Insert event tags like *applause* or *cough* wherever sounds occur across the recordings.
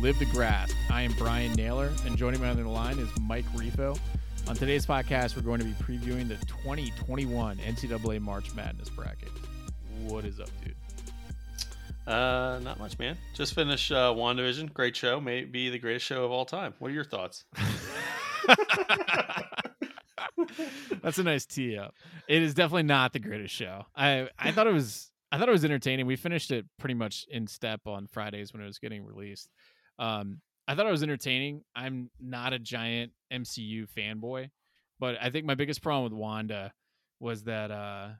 Live to Grasp. I am Brian Naylor, and joining me on the line is Mike Refo. On today's podcast, we're going to be previewing the 2021 NCAA March Madness bracket. What is up, dude? Uh, not much, man. Just finished uh, WandaVision. Great show. May be the greatest show of all time. What are your thoughts? *laughs* *laughs* That's a nice tee up. It is definitely not the greatest show. I I thought it was I thought it was entertaining. We finished it pretty much in step on Fridays when it was getting released. Um, I thought it was entertaining. I'm not a giant MCU fanboy, but I think my biggest problem with Wanda was that uh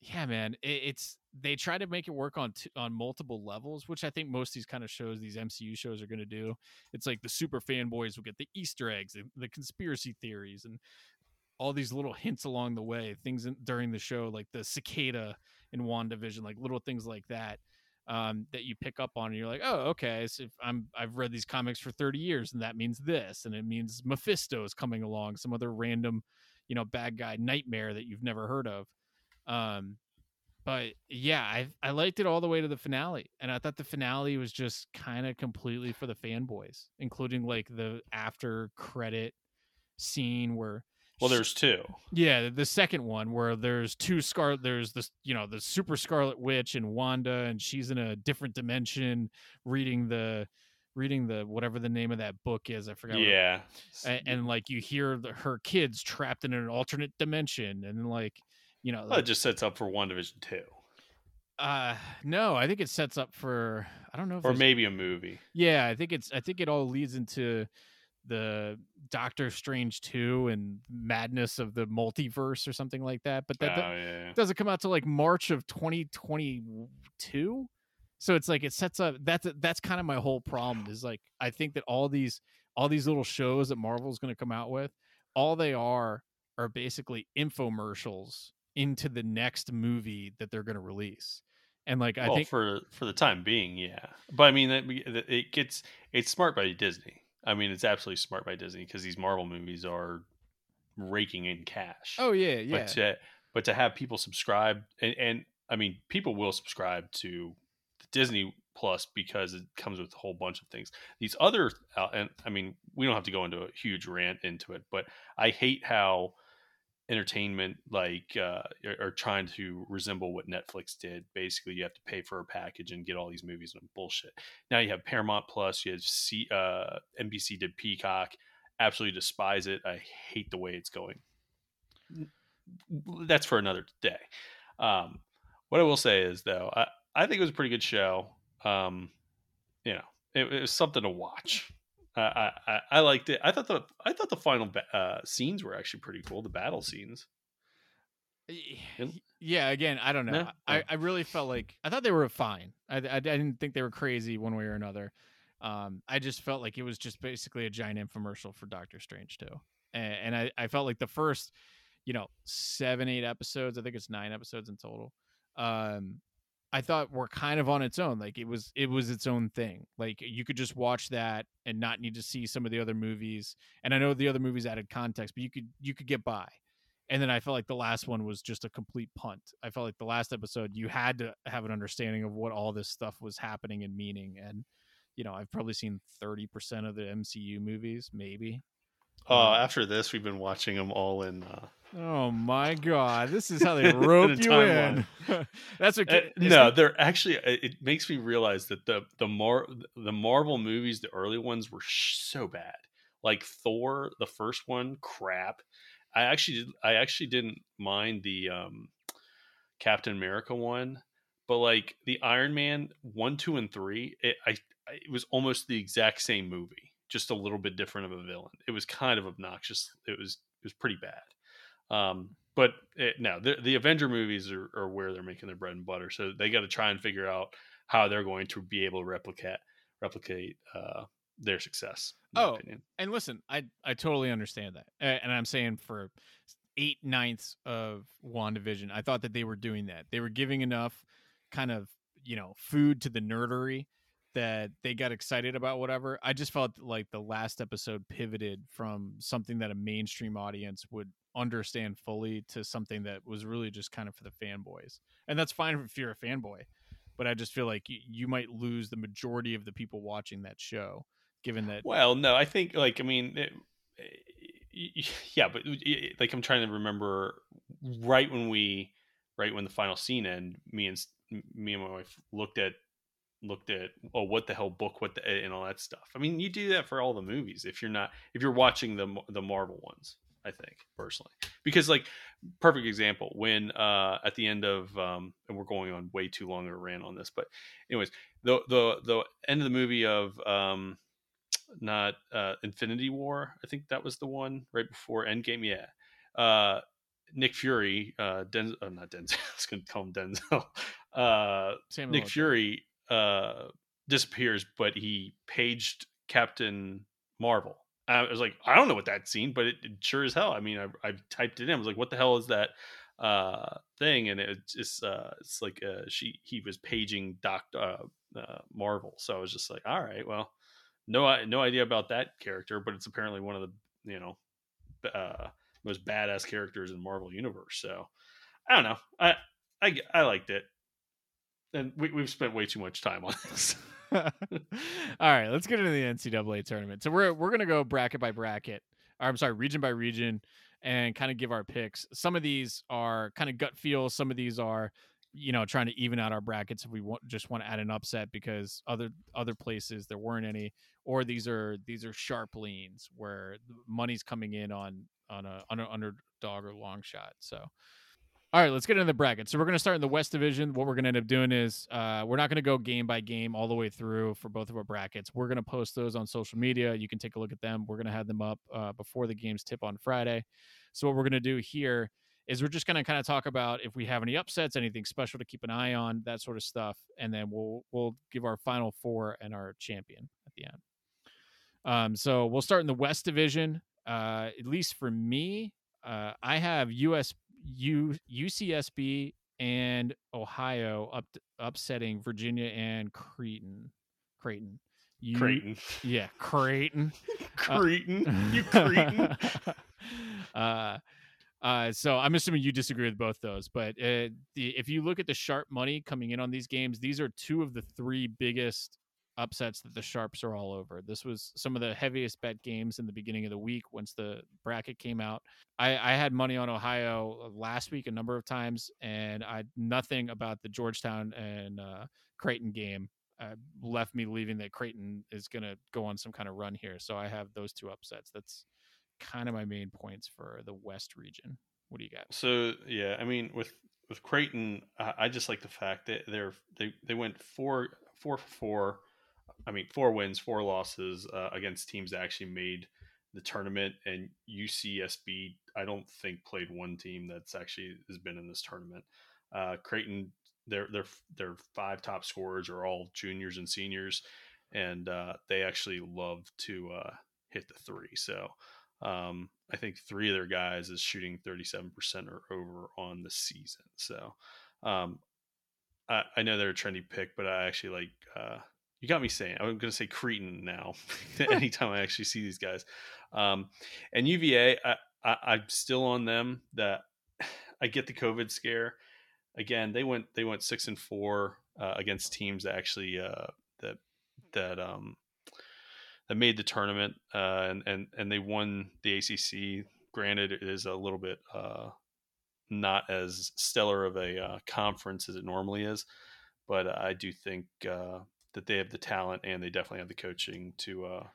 yeah, man, it, it's they try to make it work on t- on multiple levels, which I think most of these kind of shows, these MCU shows, are going to do. It's like the super fanboys will get the Easter eggs, and the conspiracy theories, and all these little hints along the way, things in, during the show, like the cicada in WandaVision, like little things like that. Um, that you pick up on, and you're like, oh, okay. So I'm, I've read these comics for 30 years, and that means this, and it means Mephisto is coming along, some other random, you know, bad guy nightmare that you've never heard of. Um, but yeah, I I liked it all the way to the finale, and I thought the finale was just kind of completely for the fanboys, including like the after credit scene where. Well, there's two. Yeah, the second one where there's two Scarlet. There's this, you know, the Super Scarlet Witch and Wanda, and she's in a different dimension, reading the, reading the whatever the name of that book is. I forgot. what- Yeah. and, and like you hear the, her kids trapped in an alternate dimension, and like, you know, Well, like, it just sets up for WandaVision 2. uh, no, I think it sets up for I don't know if Or maybe a movie. yeah, I think it's I think it all leads into the Doctor Strange two and madness of the multiverse or something like that. But that, oh, that yeah. doesn't come out till like March of twenty twenty two. So it's like it sets up that's that's kind of my whole problem is like I think that all these all these little shows that Marvel's going to come out with, all they are are basically infomercials into the next movie that they're going to release. And like I well, think for for the time being, yeah. But I mean, that, it gets it's smart by Disney. I mean, it's absolutely smart by Disney because these Marvel movies are raking in cash. Oh yeah, yeah. But to but to have people subscribe and, and I mean, people will subscribe to the Disney Plus because it comes with a whole bunch of things. These other uh, and I mean, we don't have to go into a huge rant into it, but I hate how entertainment like uh are, trying to resemble what Netflix did. Basically, you have to pay for a package and get all these movies and bullshit. Now you have Paramount Plus, you have C, uh NBC did Peacock. Absolutely despise it. I hate the way it's going. That's for another day. Um, what I will say is though, I, I think it was a pretty good show. Um, you know, it, it was something to watch. I, I I liked it. I thought the I thought the final ba- uh, scenes were actually pretty cool. The battle scenes. Yeah, again, I don't know. No? I. I really felt like I thought they were fine. I, I, I didn't think they were crazy one way or another. Um, I just felt like it was just basically a giant infomercial for Doctor Strange too, and, and I, I felt like the first, you know, seven eight episodes. I think it's nine episodes in total. Um, I thought were kind of on its own. Like it was it was its own thing. Like you could just watch that and not need to see some of the other movies. And I know the other movies added context, but you could you could get by. And then I felt like the last one was just a complete punt. I felt like the last episode you had to have an understanding of what all this stuff was happening and meaning. And you know, I've probably seen thirty percent of the MCU movies, maybe. Uh, after this, we've been watching them all in. Uh, Oh my god, this is how they *laughs* rope you in. *laughs* That's what. uh, no, they're actually. uh, It makes me realize that the the Mar the Marvel movies, the early ones, were sh- so bad. Like Thor, the first one, crap. I actually did, I actually didn't mind the um, Captain America one, but like the Iron Man one, two, and three, it, I it was almost the exact same movie, just a little bit different of a villain. It was kind of obnoxious. It was it was pretty bad. Um, but it, no, the, the Avenger movies are, are where they're making their bread and butter. So they got to try and figure out how they're going to be able to replicate replicate uh, their success. in my Oh, opinion. and listen, I I totally understand that, and I'm saying for eight ninths of Wandavision, I thought that they were doing that. They were giving enough kind of you know food to the nerdery that they got excited about whatever. I just felt like the last episode pivoted from something that a mainstream audience would understand fully to something that was really just kind of for the fanboys. And that's fine if you're a fanboy, but I just feel like you might lose the majority of the people watching that show given that. Well, no, I think like I mean, it, *laughs* yeah, but like I'm trying to remember right when we right when the final scene end, me and me and my wife looked at looked at oh what the hell book what the and all that stuff. I mean, you do that for all the movies if you're not if you're watching the the Marvel ones. I think personally. Because like perfect example when uh at the end of um and we're going on way too long of a rant on this but anyways the the the end of the movie of um not uh Infinity War I think that was the one right before Endgame yeah. Uh Nick Fury uh Denzel oh, not Denzel *laughs* I was gonna call him Denzel. Uh Samuel Nick Fury uh disappears but he paged Captain Marvel I was like, I don't know what that scene, but it, it sure as hell. I mean, I, I typed it in. I was like, what the hell is that uh, thing? And it's just uh, it's like uh, she he was paging Doc uh, uh, Marvel. So I was just like, all right, well, no no idea about that character, but it's apparently one of the you know uh, most badass characters in Marvel universe. So I don't know. I I I liked it, and we, we've spent way too much time on *laughs* this. *laughs* All right, let's get into the NCAA tournament. So we're we're gonna go bracket by bracket. Or I'm sorry, region by region, and kind of give our picks. Some of these are kind of gut feel. Some of these are, you know, trying to even out our brackets if we want just want to add an upset because other other places there weren't any, or these are these are sharp leans where money's coming in on on a, on an underdog or long shot. So all right, let's get into the bracket. So we're going to start in the West Division. What we're going to end up doing is uh, we're not going to go game by game all the way through for both of our brackets. We're going to post those on social media. You can take a look at them. We're going to have them up uh, before the games tip on Friday. So what we're going to do here is we're just going to kind of talk about if we have any upsets, anything special to keep an eye on, that sort of stuff, and then we'll we'll give our final four and our champion at the end. Um, so we'll start in the West Division. Uh, at least for me, uh, I have US U, UCSB and Ohio up upsetting Virginia and Creighton. *laughs* Creighton. You, Creighton. Yeah, Creighton. *laughs* Creighton. Uh, you Creighton. uh, uh, so I'm assuming you disagree with both those, but uh, the, if you look at the sharp money coming in on these games, these are two of the three biggest upsets that the sharps are all over. This was some of the heaviest bet games in the beginning of the week once the bracket came out. I, I had money on Ohio uh, last week a number of times, and I nothing about the Georgetown and uh, Creighton game uh, left me leaving that Creighton is going to go on some kind of run here. So I have those two upsets. That's kind of my main points for the West region. What do you got? So yeah, I mean with with Creighton, I just like the fact that they're they they went four four four I mean, four wins, four losses uh, against teams that actually made the tournament. And UCSB, I don't think played one team that's actually has been in this tournament. Uh, Creighton, their their their five top scorers are all juniors and seniors, and uh, they actually love to uh, hit the three. So um, I think three of their guys is shooting 37% or over on the season. So um, I, I, know they're a trendy pick, but I actually like uh, you got me saying I'm going to say Creighton now. *laughs* anytime I actually see these guys, um, and UVA, I, I, am still on them. That *sighs* I get the COVID scare. Again, they went they went six and four uh, against teams that actually uh, that that um, that made the tournament, uh, and and and they won the ACC. Granted, it is a little bit uh, not as stellar of a uh, conference as it normally is, but I do think uh, that they have the talent and they definitely have the coaching to uh,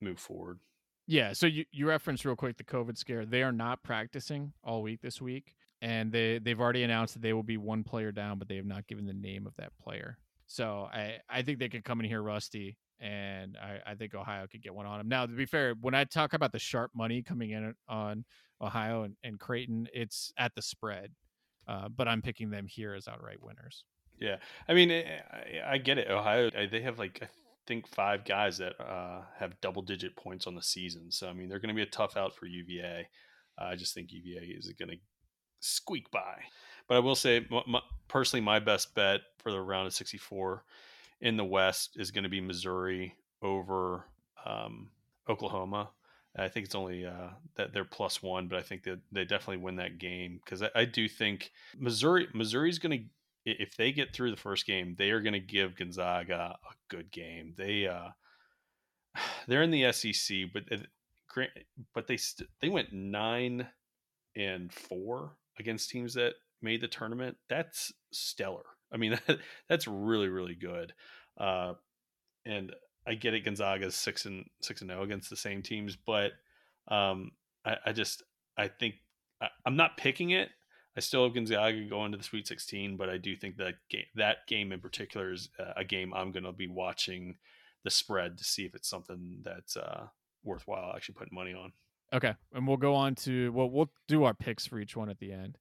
move forward. Yeah. So you, you referenced real quick the COVID scare. They are not practicing all week this week. And they, they've already announced that they will be one player down, but they have not given the name of that player. So I, I think they could come in here rusty, and I, I think Ohio could get one on them. Now, to be fair, when I talk about the sharp money coming in on Ohio and, and Creighton, it's at the spread, uh, but I'm picking them here as outright winners. Yeah, I mean, eh, I, I get it. Ohio, eh, they have like I think five guys that uh, have double digit points on the season. So I mean, they're going to be a tough out for UVA. I just think UVA is going to squeak by. But I will say, personally, my best bet for the round of 64 in the West is going to be Missouri over um, Oklahoma. I think it's only uh, that they're plus one, but I think that they definitely win that game because I, I, do think Missouri Missouri's going to if they get through the first game, they are going to give Gonzaga a good game. They, uh, *sighs* they're in the SEC, but but they st- they went nine and four against teams that made the tournament. That's stellar. I mean, *laughs* that, that's really really good. Uh, and I get it. Gonzaga's six and six and zero oh against the same teams, but um, I, I just I think I, I'm not picking it. I still have Gonzaga going to the Sweet 16, but I do think that game, that game in particular is a game I'm going to be watching the spread to see if it's something that's uh, worthwhile actually putting money on. Okay, and we'll go on to well, we'll do our picks for each one at the end.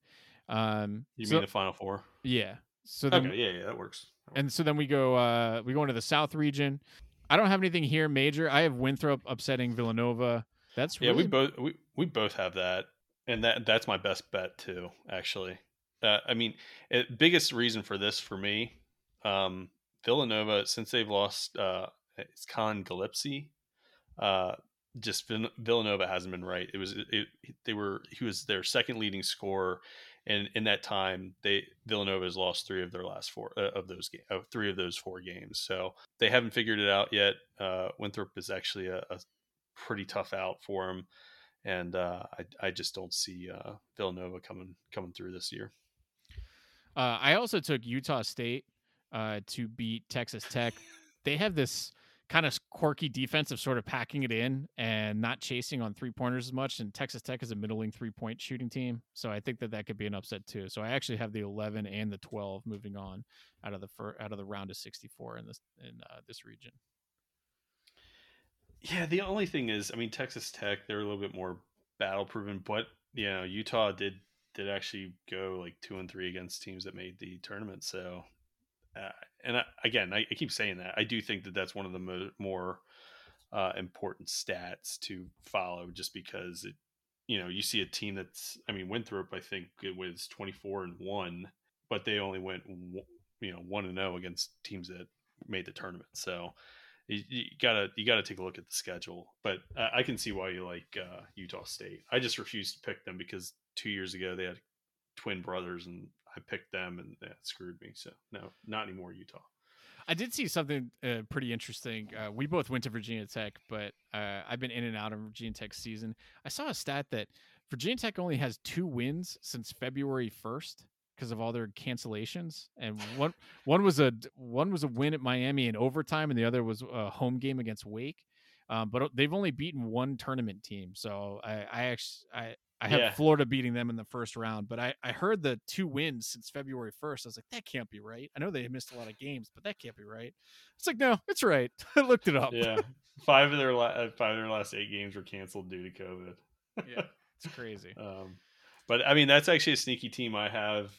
Um, you so, mean the final four? Yeah. So then, okay, yeah, yeah, that works. that works. And so then we go uh, we go into the South region. I don't have anything here major. I have Winthrop upsetting Villanova. That's really... yeah. We both we, we both have that, and that that's my best bet too. Actually, uh, I mean, it, biggest reason for this for me, um, Villanova since they've lost uh, it's Collin Gillespie, uh, just Villanova hasn't been right. It was it, they were he was their second leading scorer, and in that time they Villanova has lost three of their last four uh, of those games, uh, three of those four games. So they haven't figured it out yet. Uh, Winthrop is actually a, a, pretty tough out for them, and uh, I I just don't see uh, Villanova coming coming through this year. Uh, I also took Utah State to beat Texas Tech. *laughs* They have this kind of quirky defense of sort of packing it in and not chasing on three pointers as much. And Texas Tech is a middling three point shooting team, so I think that that could be an upset too. So I actually have the 11 and the 12 moving on out of the fir- out of the round of 64 in this in uh, this region. Yeah, the only thing is, I mean, Texas Tech they're a little bit more battle proven, but you know, Utah did did actually go like two and three against teams that made the tournament. So uh, and I, again, I, I, keep saying that I do think that that's one of the mo- more uh, important stats to follow, just because it, you know, you see a team that's, I mean, Winthrop, I think it was twenty four and one, but they only went, you know, one and zero oh against teams that made the tournament. So you, you, gotta you gotta take a look at the schedule. But I, I can see why you like uh, Utah State. I just refused to pick them because two years ago they had twin brothers and I picked them and that screwed me. So no, not anymore. Utah. I did see something uh, pretty interesting. Uh, we both went to Virginia Tech, but uh, I've been in and out of Virginia Tech season. I saw a stat that Virginia Tech only has two wins since February first because of all their cancellations, and one one was a one was a win at Miami in overtime, and the other was a home game against Wake. Um, but they've only beaten one tournament team, so I, I actually I, I have yeah. Florida beating them in the first round, but I, I heard the two wins since February 1st. I was like, that can't be right. I know they missed a lot of games, but that can't be right. It's like, no, it's right. *laughs* I looked it up. Yeah. Five of their la- uh, five of their last eight games were canceled due to COVID. yeah. It's *laughs* crazy. Um, but I mean, that's actually a sneaky team I have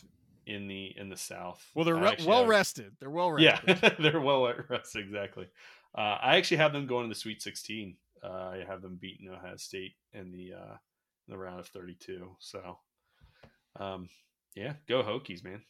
in the in the South. Well, they're re- well have, rested. *laughs* They're well rested. Yeah, they're well rested. Exactly. Uh, I actually have them going to the Sweet 16. Uh, I have them beating Ohio State in the uh, in the round of 32. So, um, yeah, go Hokies, man.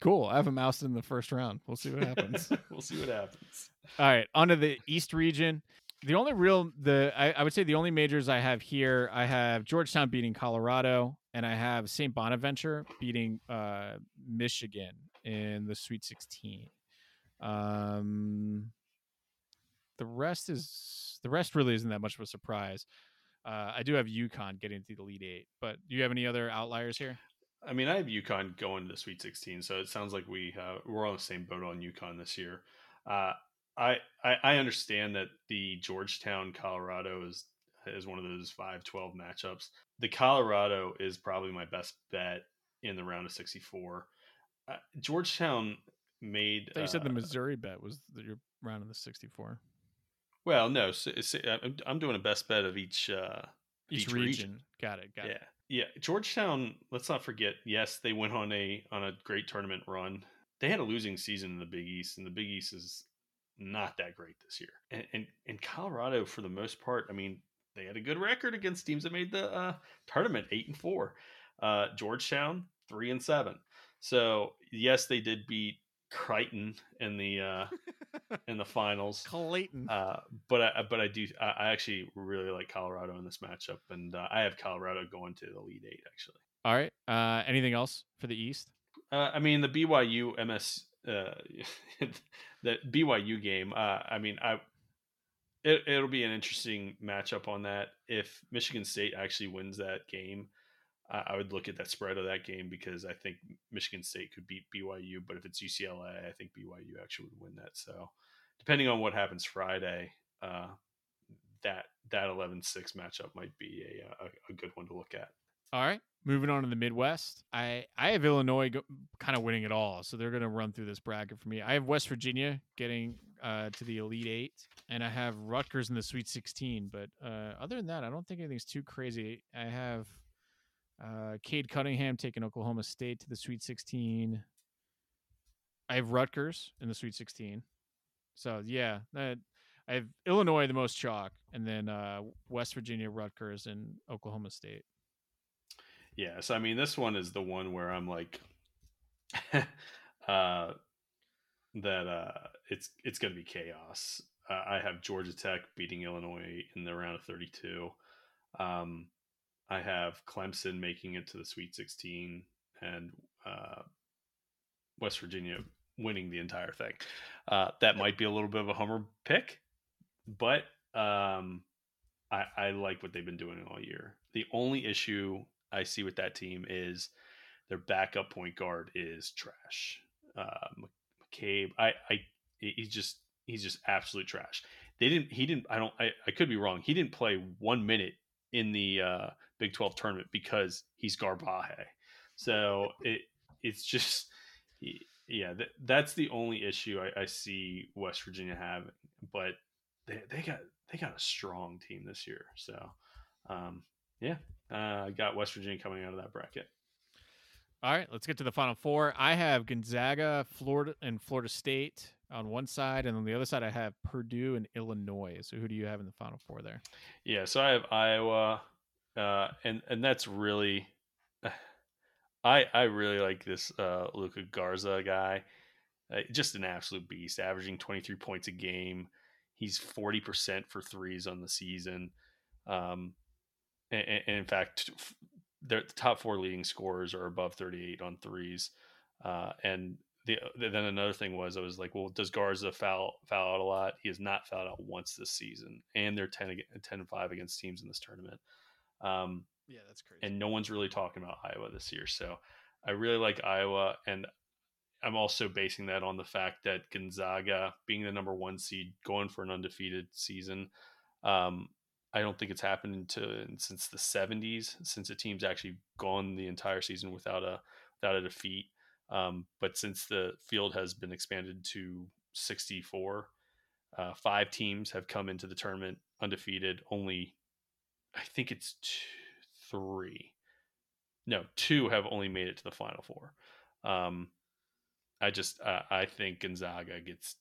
Cool. I have a mouse in the first round. We'll see what happens. *laughs* we'll see what happens. All right, on to the East region. The only real the I, I, would say the only majors I have here, I have Georgetown beating Colorado, and I have St. Bonaventure beating uh, Michigan in the Sweet 16. Um, the rest is the rest really isn't that much of a surprise. Uh, I do have UConn getting to the Elite Eight, but do you have any other outliers here? I mean, I have UConn going to the Sweet 16, so it sounds like we have, we're on the same boat on UConn this year. Uh, I, I, I understand that the Georgetown Colorado is is one of those 5-12 matchups. The Colorado is probably my best bet in the round of 64. Uh, Georgetown made. you said the uh, Missouri bet was your round of the 64. Well, no, so, so I'm doing a best bet of each uh, each, each region. region. Got it. Got yeah. it. Yeah, Georgetown. Let's not forget. Yes, they went on a on a great tournament run. They had a losing season in the Big East, and the Big East is not that great this year. And and, and Colorado, for the most part, I mean, they had a good record against teams that made the uh, tournament, eight and four. Uh, Georgetown, three and seven. So yes, they did beat Creighton in the uh, *laughs* in the finals. Clayton. Uh, but I but I do I, I actually really like Colorado in this matchup, and uh, I have Colorado going to the Elite Eight actually. All right. Uh, anything else for the East? Uh, I mean the BYU MS uh, *laughs* the BYU game. Uh, I mean I it, it'll be an interesting matchup on that. If Michigan State actually wins that game, I, would look at that spread of that game because I think Michigan State could beat BYU. But if it's UCLA, I think BYU actually would win that. So depending on what happens Friday, uh, that that 11-6 matchup might be a, a, a good one to look at. All right, moving on to the Midwest. I I have Illinois go, kind of winning it all, so they're going to run through this bracket for me. I have West Virginia getting uh, to the Elite Eight, and I have Rutgers in the Sweet Sixteen. But uh, other than that, I don't think anything's too crazy. I have uh, Cade Cunningham taking Oklahoma State to the Sweet Sixteen. I have Rutgers in the Sweet Sixteen. So yeah, that, I have Illinois the most chalk, and then uh, West Virginia, Rutgers, and Oklahoma State. Yeah, so I mean, this one is the one where I'm like, *laughs* uh, that uh, it's it's going to be chaos. Uh, I have Georgia Tech beating Illinois in the round of 32. Um, I have Clemson making it to the Sweet 16, and uh, West Virginia winning the entire thing. Uh, that might be a little bit of a homer pick, but um, I, I like what they've been doing all year. The only issue I see with that team is their backup point guard is trash. Uh, McCabe, I, I, he's just he's just absolute trash. They didn't. He didn't. I don't. I, I could be wrong. He didn't play one minute in the uh, Big Twelve tournament because he's Garbaje. So *laughs* it it's just yeah. That, that's the only issue I, I see West Virginia having. But they they got they got a strong team this year. So um, yeah, uh, I got West Virginia coming out of that bracket. All right, let's get to the final four. I have Gonzaga, Florida, and Florida State on one side, and on the other side, I have Purdue and Illinois. So, who do you have in the final four there? Yeah, so I have Iowa, uh, and and that's really, *sighs* I I really like this uh, Luka Garza guy, uh, just an absolute beast, averaging twenty three points a game. He's forty percent for threes on the season. Um, and, and in fact, the top four leading scorers are above 38 on threes. Uh, and the, then another thing was I was like, well, does Garza foul foul out a lot? He has not fouled out once this season, and they're 10, 10 5 against teams in this tournament. Um, yeah, that's crazy. And no one's really talking about Iowa this year, so I really like Iowa, and I'm also basing that on the fact that Gonzaga, being the number one seed, going for an undefeated season, um, I don't think it's happened since the 70s, since a team's actually gone the entire season without a without a defeat. Um, but since the field has been expanded to 64, uh, five teams have come into the tournament undefeated. Only, I think it's two, three. No, two have only made it to the final four. Um, I just uh, I think Gonzaga gets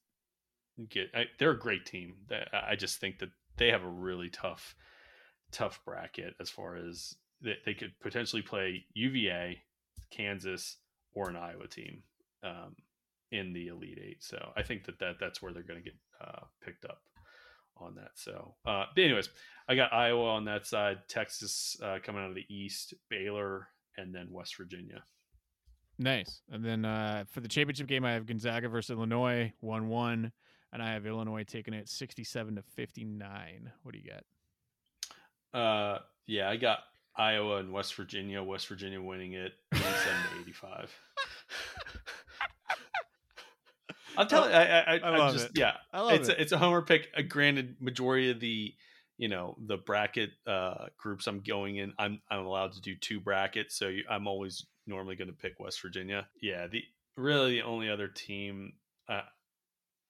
get. I, they're a great team. I just think that they have a really tough tough bracket as far as they, they could potentially play UVA, Kansas, or an Iowa team um, in the Elite Eight. So I think that, that that's where they're going to get uh, picked up on that. So, uh, anyways, I got Iowa on that side, Texas uh, coming out of the East, Baylor, and then West Virginia. Nice. And then uh, for the championship game, I have Gonzaga versus Illinois, one one and I have Illinois taking it 67 to 59. What do you got? Uh, yeah, I got Iowa and West Virginia. West Virginia winning it 87 to 85. I'll tell you, I, I, I, I just, it. yeah, it's it. a, it's a homer pick. Uh, granted, majority of the, you know, the bracket uh, groups I'm going in, I'm I'm allowed to do two brackets, so you, I'm always normally going to pick West Virginia. Yeah, the really the only other team uh,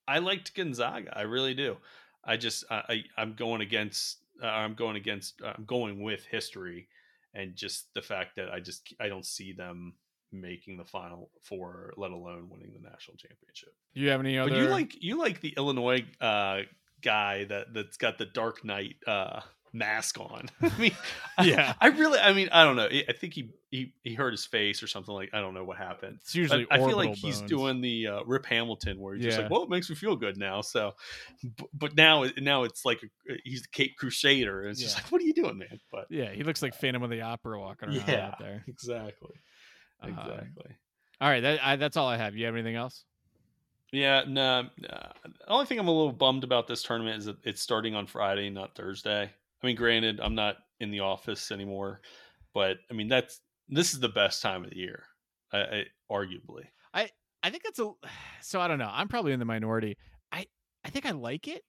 I liked Gonzaga. I really do. I just I, I am going against uh, I'm going against I'm going with history and just the fact that I just I don't see them making the final four, let alone winning the national championship. Do you have any other? But you like you like the Illinois uh, guy that that's got the Dark Knight uh, mask on. *laughs* I mean, yeah, I, I, really, I mean, I don't know. I think he, he he hurt his face or something like. I don't know what happened. It's usually. I, I feel like bones. he's doing the uh, Rip Hamilton, where he's yeah. just like, "Well, it makes me feel good now." So, but, but now, now it's like a, he's the Cape Crusader, and it's yeah. just like, "What are you doing, man?" But yeah, he looks like Phantom of the Opera walking around yeah, out there. Exactly. Uh-huh. Exactly. all right, that, I, that's all I have. You have anything else? Yeah, no. Nah, the only thing I'm a little bummed about this tournament is that it's starting on Friday, not Thursday. I mean, granted, I'm not in the office anymore, but I mean that's this is the best time of the year, I, I, arguably. I I think that's a *sighs* so I don't know. I'm probably in the minority. I I think I like it.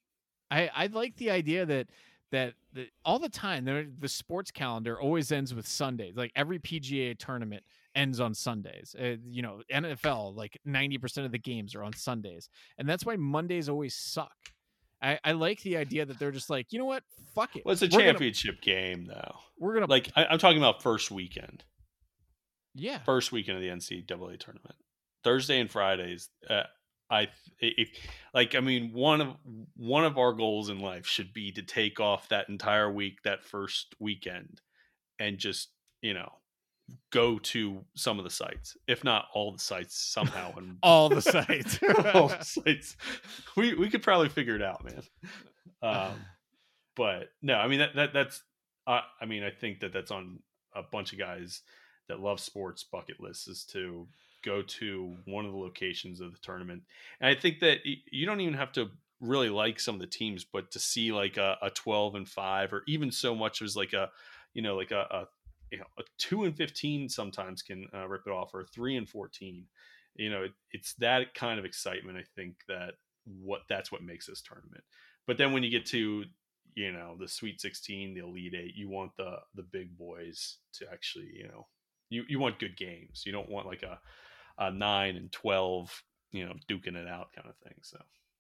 I I like the idea that that, that all the time the, the sports calendar always ends with Sundays. Like every PGA tournament ends on Sundays. Uh, you know, NFL like 90% of the games are on Sundays. And that's why Mondays always suck. I, I like the idea that they're just like, you know what? Fuck it. Well, it's a We're gonna- championship game, though. we're gonna Like I, I'm talking about first weekend, yeah. first weekend of the NCAA tournament, Thursday and Fridays. Uh, I if like I mean one of one of our goals in life should be to take off that entire week, that first weekend, and just you know go to some of the sites, if not all the sites somehow, and *laughs* All the sites. *laughs* all the *laughs* sites. We we could probably figure it out, man. Um, but no, I mean that, that that's uh, I mean I think that that's on a bunch of guys that love sports bucket lists is to go to one of the locations of the tournament, and I think that you don't even have to really like some of the teams, but to see like a, a twelve and five, or even so much as like a you know like a, a you know a two and fifteen sometimes can uh, rip it off, or a three and fourteen. You know, it, it's that kind of excitement. I think that what that's what makes this tournament. But then when you get to you know the Sweet 16, the Elite Eight, you want the the big boys to actually you know you you want good games. You don't want like a a nine and twelve you know duking it out kind of thing. So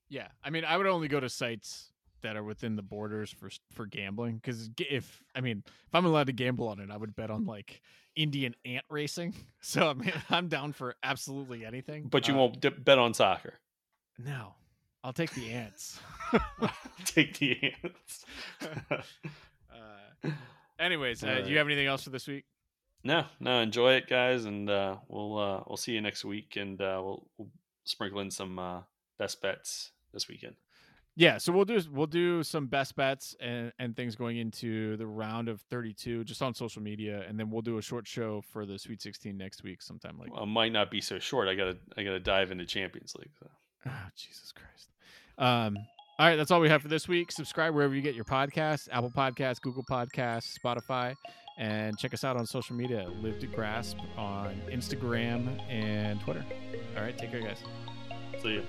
Yeah, I mean, I would only go to sites that are within the borders for for gambling because if I mean, if I'm allowed to gamble on it, I would bet on like Indian ant racing. *laughs* So I mean, *laughs* I'm down for absolutely anything. but you Uh, won't d- bet on soccer. No, I'll take the ants. *laughs* Take the ants. uh, anyways, uh, do you have anything else for this week? no, no, enjoy it, guys, and uh, we'll uh, we'll see you next week, and uh, we'll, we'll sprinkle in some uh, best bets this weekend. Yeah, so we'll do we'll do some best bets and, and things going into the round of 32 just on social media, and then we'll do a short show for the Sweet 16 next week, sometime like Well, it might not be so short. I gotta I gotta dive into Champions League. So. Oh, Jesus Christ. Um, all right, that's all we have for this week. Subscribe wherever you get your podcasts Apple Podcasts, Google Podcasts, Spotify, and check us out on social media Live to Grasp on Instagram and Twitter. All right, take care, guys. See you.